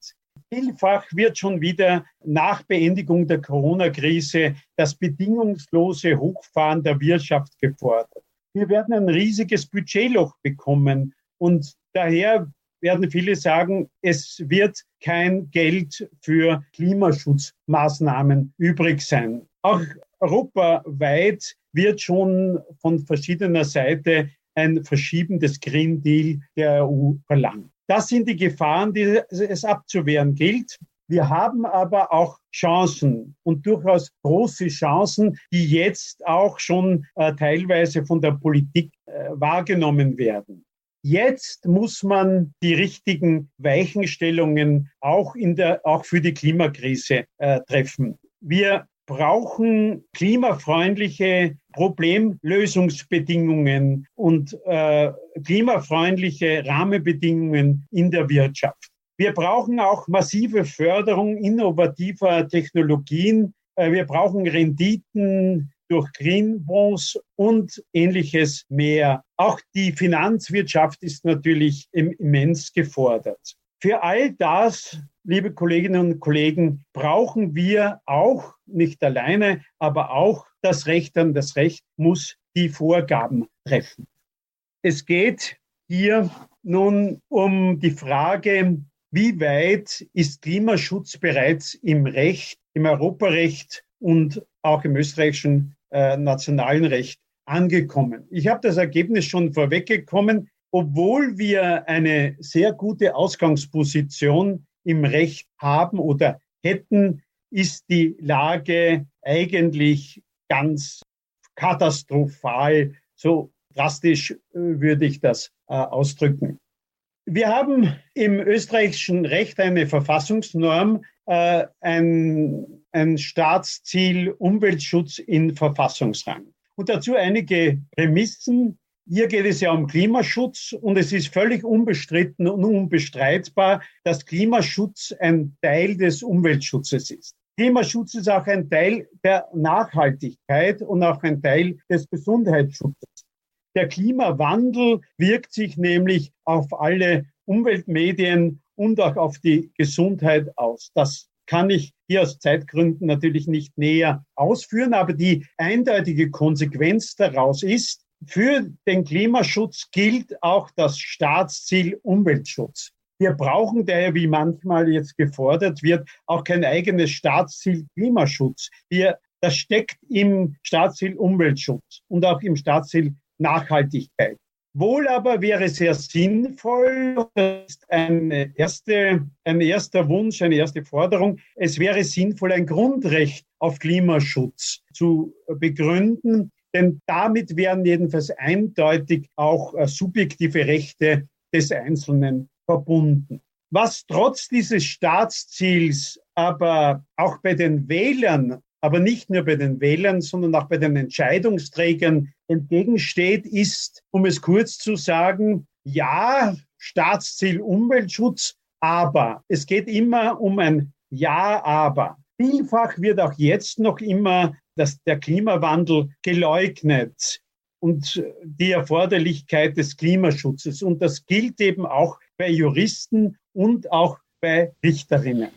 Vielfach wird schon wieder nach Beendigung der Corona-Krise das bedingungslose Hochfahren der Wirtschaft gefordert. Wir werden ein riesiges Budgetloch bekommen und daher werden viele sagen, es wird kein Geld für Klimaschutzmaßnahmen übrig sein. Auch europaweit wird schon von verschiedener Seite ein Verschieben des Green Deal der EU verlangt. Das sind die Gefahren, die es abzuwehren gilt. Wir haben aber auch Chancen und durchaus große Chancen, die jetzt auch schon äh, teilweise von der Politik äh, wahrgenommen werden. Jetzt muss man die richtigen Weichenstellungen auch in der, auch für die Klimakrise äh, treffen. Wir brauchen klimafreundliche Problemlösungsbedingungen und äh, klimafreundliche Rahmenbedingungen in der Wirtschaft. Wir brauchen auch massive Förderung innovativer Technologien. Äh, wir brauchen Renditen durch Greenbonds und ähnliches mehr. Auch die Finanzwirtschaft ist natürlich immens gefordert. Für all das, liebe Kolleginnen und Kollegen, brauchen wir auch, nicht alleine, aber auch das Recht an das Recht muss die Vorgaben treffen. Es geht hier nun um die Frage, wie weit ist Klimaschutz bereits im Recht, im Europarecht und auch im österreichischen äh, nationalen Recht angekommen. Ich habe das Ergebnis schon vorweggekommen. Obwohl wir eine sehr gute Ausgangsposition im Recht haben oder hätten, ist die Lage eigentlich ganz katastrophal. So drastisch äh, würde ich das äh, ausdrücken. Wir haben im österreichischen Recht eine Verfassungsnorm, äh, ein, ein Staatsziel Umweltschutz in Verfassungsrang. Und dazu einige Prämissen. Hier geht es ja um Klimaschutz und es ist völlig unbestritten und unbestreitbar, dass Klimaschutz ein Teil des Umweltschutzes ist. Klimaschutz ist auch ein Teil der Nachhaltigkeit und auch ein Teil des Gesundheitsschutzes. Der Klimawandel wirkt sich nämlich auf alle Umweltmedien und auch auf die Gesundheit aus. Das kann ich hier aus Zeitgründen natürlich nicht näher ausführen, aber die eindeutige Konsequenz daraus ist, für den Klimaschutz gilt auch das Staatsziel Umweltschutz. Wir brauchen daher, wie manchmal jetzt gefordert wird, auch kein eigenes Staatsziel Klimaschutz. Wir, das steckt im Staatsziel Umweltschutz und auch im Staatsziel Nachhaltigkeit. Wohl aber wäre sehr sinnvoll, das ist eine erste, ein erster Wunsch, eine erste Forderung, es wäre sinnvoll, ein Grundrecht auf Klimaschutz zu begründen, denn damit wären jedenfalls eindeutig auch äh, subjektive Rechte des Einzelnen verbunden. Was trotz dieses Staatsziels aber auch bei den Wählern aber nicht nur bei den Wählern, sondern auch bei den Entscheidungsträgern entgegensteht, ist, um es kurz zu sagen, ja, Staatsziel Umweltschutz, aber es geht immer um ein Ja, aber. Vielfach wird auch jetzt noch immer dass der Klimawandel geleugnet und die Erforderlichkeit des Klimaschutzes. Und das gilt eben auch bei Juristen und auch bei Richterinnen.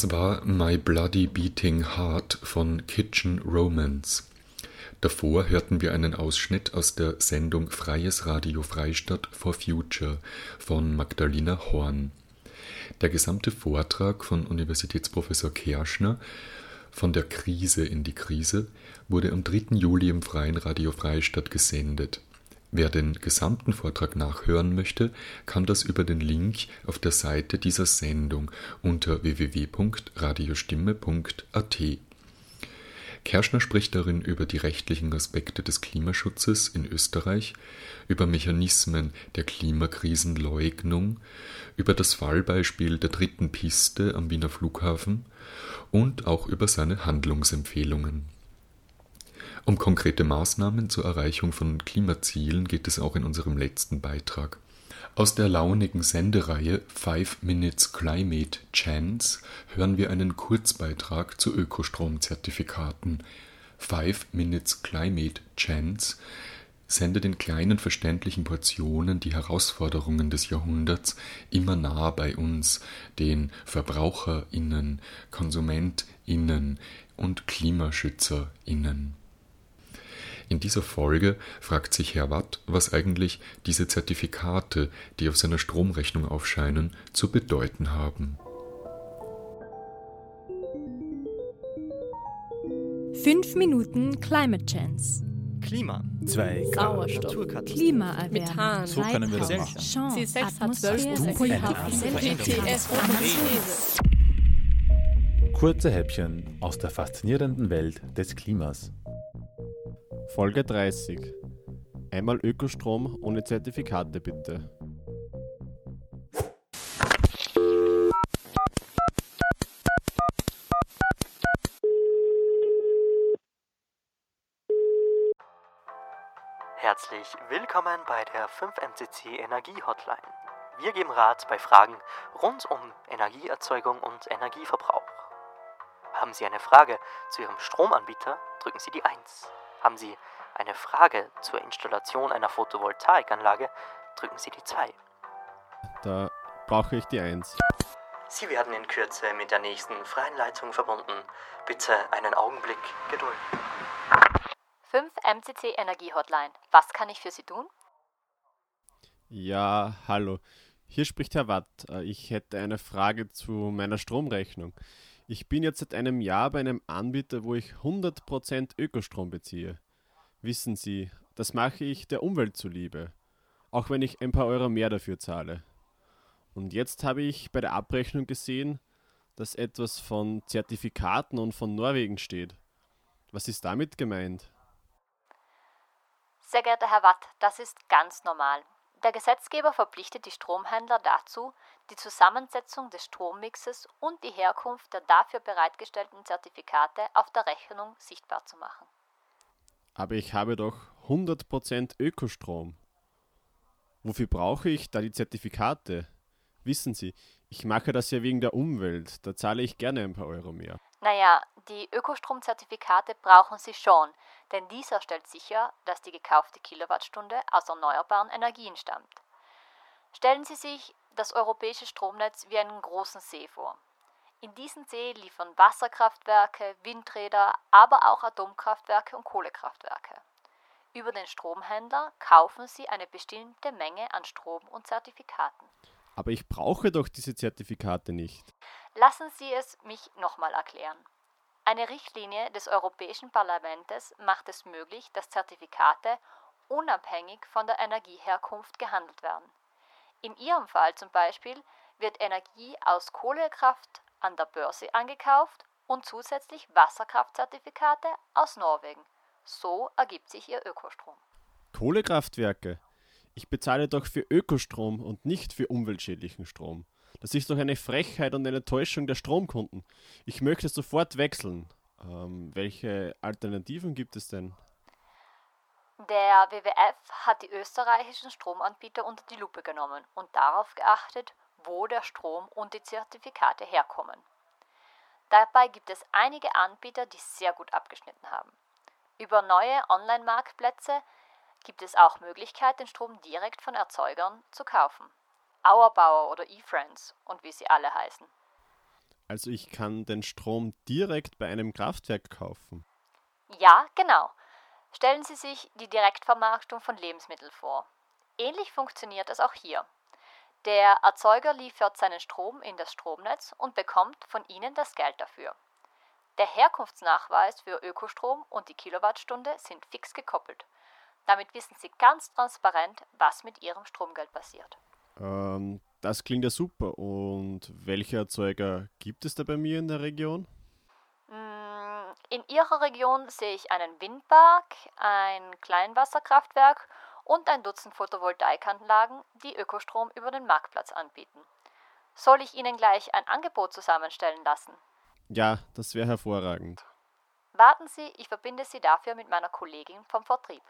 Das war My Bloody Beating Heart von Kitchen Romance. Davor hörten wir einen Ausschnitt aus der Sendung Freies Radio Freistadt for Future von Magdalena Horn. Der gesamte Vortrag von Universitätsprofessor Kerschner von der Krise in die Krise wurde am 3. Juli im Freien Radio Freistadt gesendet. Wer den gesamten Vortrag nachhören möchte, kann das über den Link auf der Seite dieser Sendung unter www.radiostimme.at. Kerschner spricht darin über die rechtlichen Aspekte des Klimaschutzes in Österreich, über Mechanismen der Klimakrisenleugnung, über das Fallbeispiel der dritten Piste am Wiener Flughafen und auch über seine Handlungsempfehlungen. Um konkrete Maßnahmen zur Erreichung von Klimazielen geht es auch in unserem letzten Beitrag. Aus der launigen Sendereihe Five Minutes Climate Chance hören wir einen Kurzbeitrag zu Ökostromzertifikaten. Five Minutes Climate Chance sendet in kleinen verständlichen Portionen die Herausforderungen des Jahrhunderts immer nah bei uns, den VerbraucherInnen, KonsumentInnen und KlimaschützerInnen. In dieser Folge fragt sich Herr Watt, was eigentlich diese Zertifikate, die auf seiner Stromrechnung aufscheinen, zu bedeuten haben. Fünf Minuten Climate Chance. Klima, zwei Sauerstoff, Klimaerwärmung, Methan, so können wir das machen. C6 hat 12 Kurze Häppchen aus der faszinierenden Welt des Klimas. Folge 30. Einmal Ökostrom ohne Zertifikate bitte. Herzlich willkommen bei der 5MCC Energie Hotline. Wir geben Rat bei Fragen rund um Energieerzeugung und Energieverbrauch. Haben Sie eine Frage zu Ihrem Stromanbieter, drücken Sie die 1. Haben Sie eine Frage zur Installation einer Photovoltaikanlage, drücken Sie die 2. Da brauche ich die 1. Sie werden in Kürze mit der nächsten freien Leitung verbunden. Bitte einen Augenblick Geduld. 5 MCC Energie Hotline. Was kann ich für Sie tun? Ja, hallo. Hier spricht Herr Watt. Äh, ich hätte eine Frage zu meiner Stromrechnung. Ich bin jetzt seit einem Jahr bei einem Anbieter, wo ich 100% Ökostrom beziehe. Wissen Sie, das mache ich der Umwelt zuliebe, auch wenn ich ein paar Euro mehr dafür zahle. Und jetzt habe ich bei der Abrechnung gesehen, dass etwas von Zertifikaten und von Norwegen steht. Was ist damit gemeint? Sehr geehrter Herr Watt, das ist ganz normal. Der Gesetzgeber verpflichtet die Stromhändler dazu, die Zusammensetzung des Strommixes und die Herkunft der dafür bereitgestellten Zertifikate auf der Rechnung sichtbar zu machen. Aber ich habe doch 100% Ökostrom. Wofür brauche ich da die Zertifikate? Wissen Sie, ich mache das ja wegen der Umwelt, da zahle ich gerne ein paar Euro mehr. Naja, die Ökostromzertifikate brauchen Sie schon, denn dieser stellt sicher, dass die gekaufte Kilowattstunde aus erneuerbaren Energien stammt. Stellen Sie sich das europäische Stromnetz wie einen großen See vor. In diesen See liefern Wasserkraftwerke, Windräder, aber auch Atomkraftwerke und Kohlekraftwerke. Über den Stromhändler kaufen Sie eine bestimmte Menge an Strom und Zertifikaten. Aber ich brauche doch diese Zertifikate nicht. Lassen Sie es mich nochmal erklären. Eine Richtlinie des Europäischen Parlaments macht es möglich, dass Zertifikate unabhängig von der Energieherkunft gehandelt werden. In Ihrem Fall zum Beispiel wird Energie aus Kohlekraft an der Börse angekauft und zusätzlich Wasserkraftzertifikate aus Norwegen. So ergibt sich Ihr Ökostrom. Kohlekraftwerke? Ich bezahle doch für Ökostrom und nicht für umweltschädlichen Strom. Das ist doch eine Frechheit und eine Täuschung der Stromkunden. Ich möchte sofort wechseln. Ähm, welche Alternativen gibt es denn? Der WWF hat die österreichischen Stromanbieter unter die Lupe genommen und darauf geachtet, wo der Strom und die Zertifikate herkommen. Dabei gibt es einige Anbieter, die sehr gut abgeschnitten haben. Über neue Online-Marktplätze gibt es auch Möglichkeit, den Strom direkt von Erzeugern zu kaufen. Auerbauer oder eFriends und wie sie alle heißen. Also ich kann den Strom direkt bei einem Kraftwerk kaufen. Ja, genau. Stellen Sie sich die Direktvermarktung von Lebensmitteln vor. Ähnlich funktioniert es auch hier. Der Erzeuger liefert seinen Strom in das Stromnetz und bekommt von Ihnen das Geld dafür. Der Herkunftsnachweis für Ökostrom und die Kilowattstunde sind fix gekoppelt. Damit wissen Sie ganz transparent, was mit Ihrem Stromgeld passiert. Ähm, das klingt ja super. Und welche Erzeuger gibt es da bei mir in der Region? In Ihrer Region sehe ich einen Windpark, ein Kleinwasserkraftwerk und ein Dutzend Photovoltaikanlagen, die Ökostrom über den Marktplatz anbieten. Soll ich Ihnen gleich ein Angebot zusammenstellen lassen? Ja, das wäre hervorragend. Warten Sie, ich verbinde Sie dafür mit meiner Kollegin vom Vertrieb.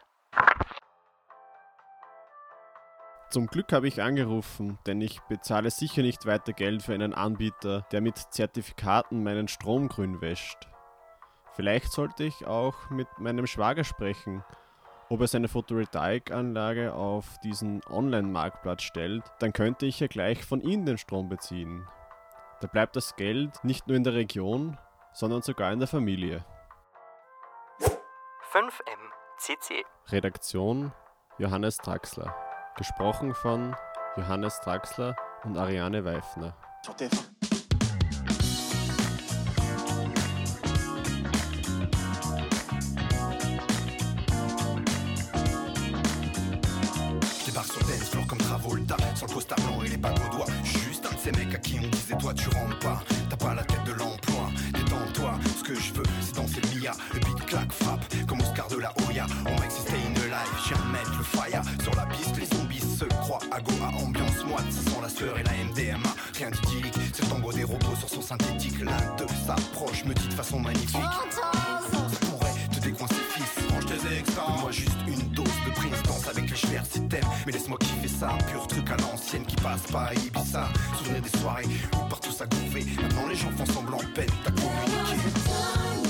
Zum Glück habe ich angerufen, denn ich bezahle sicher nicht weiter Geld für einen Anbieter, der mit Zertifikaten meinen Strom grün wäscht. Vielleicht sollte ich auch mit meinem Schwager sprechen, ob er seine Photovoltaikanlage auf diesen Online-Marktplatz stellt, dann könnte ich ja gleich von ihm den Strom beziehen. Da bleibt das Geld nicht nur in der Region, sondern sogar in der Familie. 5M CC Redaktion Johannes Traxler. Gesprochen von Johannes Traxler und Ariane Weifner. Sur dance floor comme Travolta. Sur le costard blanc et les bagues au doigt. Juste un de ces mecs à qui on disait toi tu rentres pas. T'as pas la tête de l'emploi. Détends-toi. Ce que je veux c'est danser le Mia. Le beat claque frappe comme Oscar de la Hoya. On mec c'est stay in the life J'viens mettre le fire. Sur la piste les zombies se croient À ambiance moite Ça sent la sueur et la MDMA Rien d'idyllique C'est le des robots sur son synthétique. L'un d'eux s'approche Me dit de façon magnifique Décoincer fils? Range tes extra Moi juste une dose de prise Danse avec les chevers si Mais laisse-moi kiffer ça Pur truc à l'ancienne qui passe pas à Ibiza. Souvenir des soirées où partout ça gouvait Maintenant les gens font semblant peine. T'as communiqué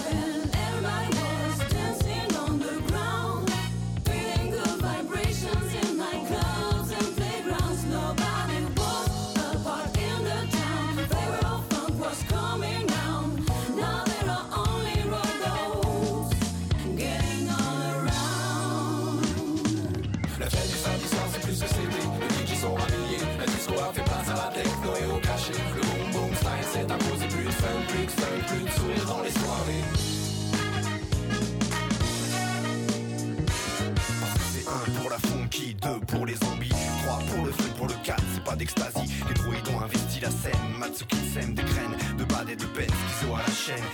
plus que CD DJ sont rhabillés La disco a fait place à la techno et au cachet. Le boom boom style s'est imposé. Plus de fun, plus de fun, plus de sourire dans les soirées. C'est un pour la funky, deux pour les zombies Trois pour le fun, pour le 4 c'est pas d'extasie. Les droïdes ont investi la scène Matsuki sème des graines de bad et de peine Schizo à la chaîne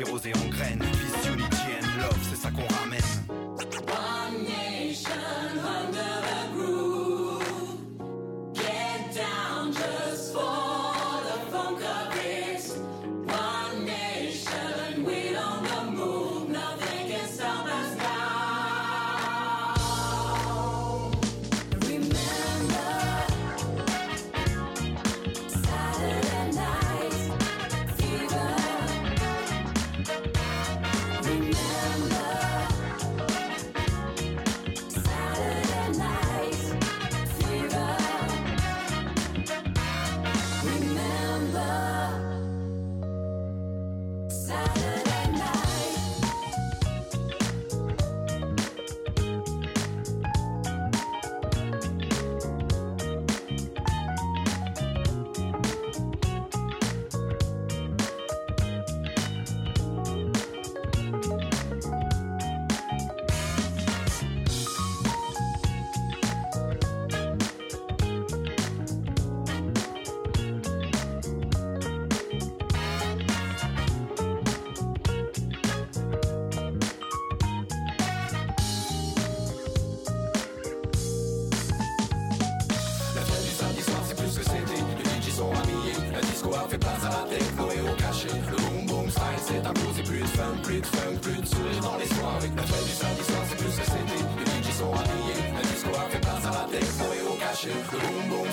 sclérosé en graines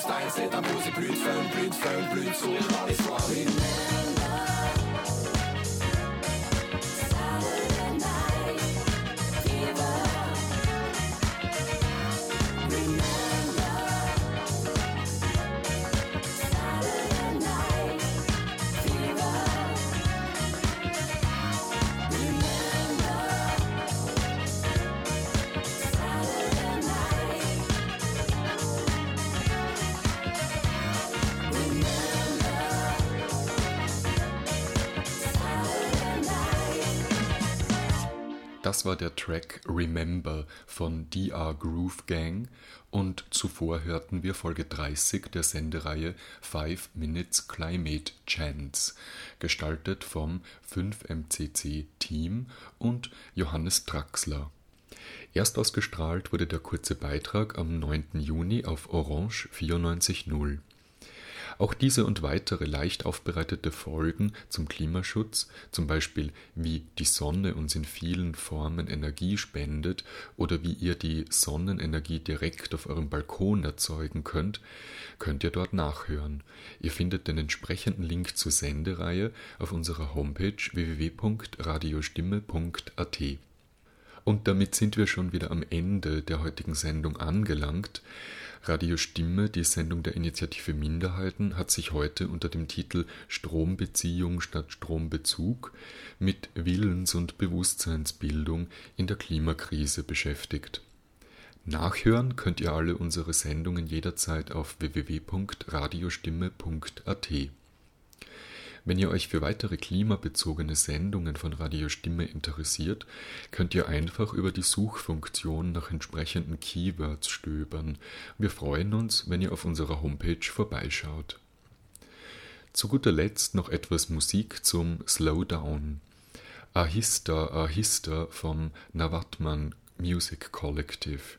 style s'est imposé Plus de fun, plus de fun, plus de sourire dans les soirées war der Track Remember von DR Groove Gang und zuvor hörten wir Folge 30 der Sendereihe 5 Minutes Climate Chance, gestaltet vom 5MCC Team und Johannes Traxler. Erst ausgestrahlt wurde der kurze Beitrag am 9. Juni auf Orange 94.0. Auch diese und weitere leicht aufbereitete Folgen zum Klimaschutz, zum Beispiel wie die Sonne uns in vielen Formen Energie spendet oder wie ihr die Sonnenenergie direkt auf eurem Balkon erzeugen könnt, könnt ihr dort nachhören. Ihr findet den entsprechenden Link zur Sendereihe auf unserer Homepage www.radiostimme.at. Und damit sind wir schon wieder am Ende der heutigen Sendung angelangt. Radio Stimme, die Sendung der Initiative Minderheiten, hat sich heute unter dem Titel Strombeziehung statt Strombezug mit Willens- und Bewusstseinsbildung in der Klimakrise beschäftigt. Nachhören könnt ihr alle unsere Sendungen jederzeit auf www.radiostimme.at. Wenn ihr euch für weitere klimabezogene Sendungen von Radio Stimme interessiert, könnt ihr einfach über die Suchfunktion nach entsprechenden Keywords stöbern. Wir freuen uns, wenn ihr auf unserer Homepage vorbeischaut. Zu guter Letzt noch etwas Musik zum Slowdown. Ahista Ahista vom Navatman Music Collective.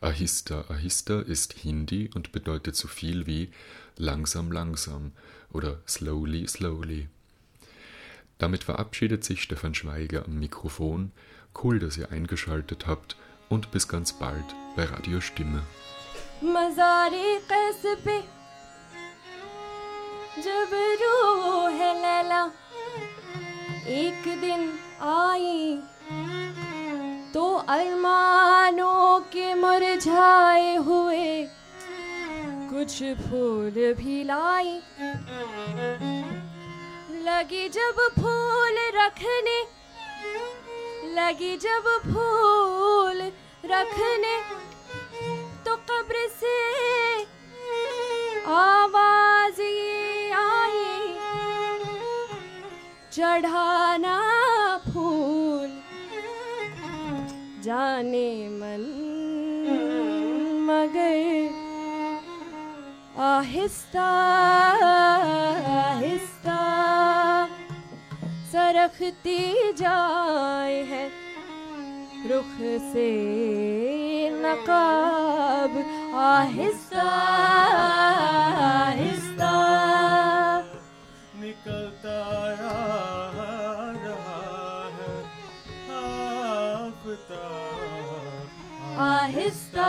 Ahista Ahista ist Hindi und bedeutet so viel wie langsam langsam oder slowly slowly. Damit verabschiedet sich Stefan Schweiger am Mikrofon. Cool, dass ihr eingeschaltet habt und bis ganz bald bei Radio Stimme. Mazari कैस पे जब रूह लैला एक दिन आई तो अरमानों के मुरझाए हुए कुछ फूल भी लाई। लगी जब फूल रखने, लगी जब फूल रखने तो कब्र से आवाज़ ये आई, चढ़ाना फूल जाने मन, मगर आहिस्ता आहिस्ता सरखती जाए है। रुख से नकाब। आहिस्ता आहिस्ता निकलता रहा है आहिस्ता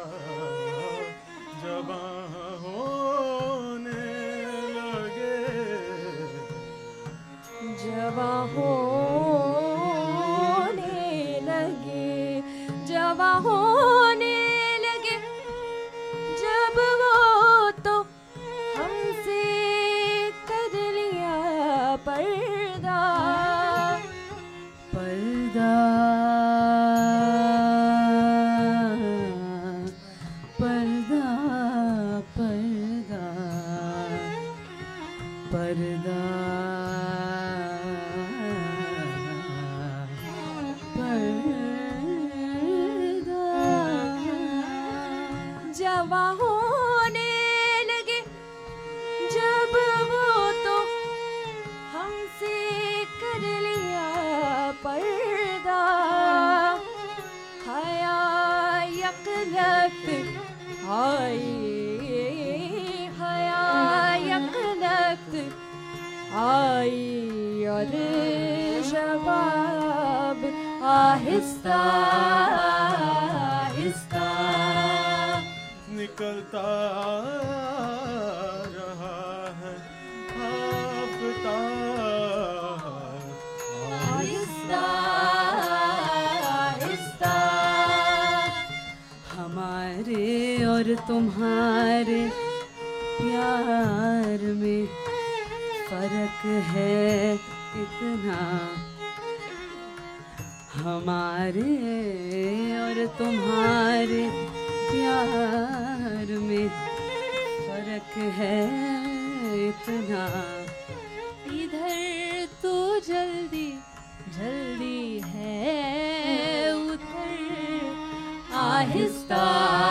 आई अरे शबाब आहिस्ता आहिस्ता। निकलता रहा है आफता आहिस्ता। हमारे और तुम्हारे प्यार में फ़र्क है इतना। हमारे और तुम्हारे प्यार में फ़र्क है इतना। इधर तो जल्दी जल्दी है, उधर आहिस्ता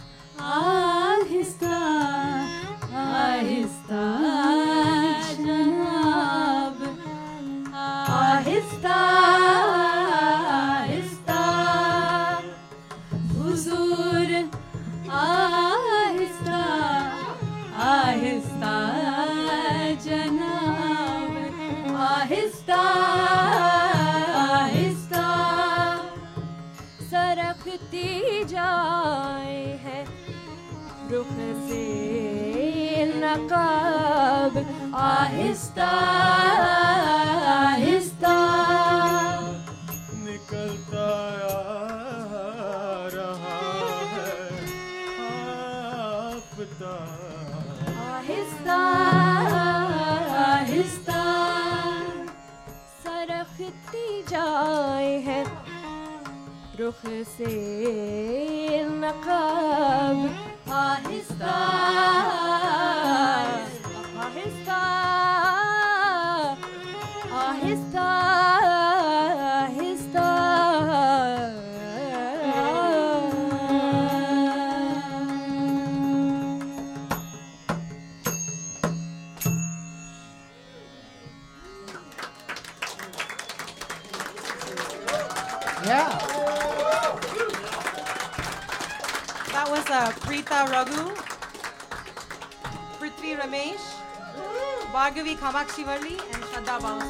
Ah. Kabak Shivarli and Shraddha Bawan.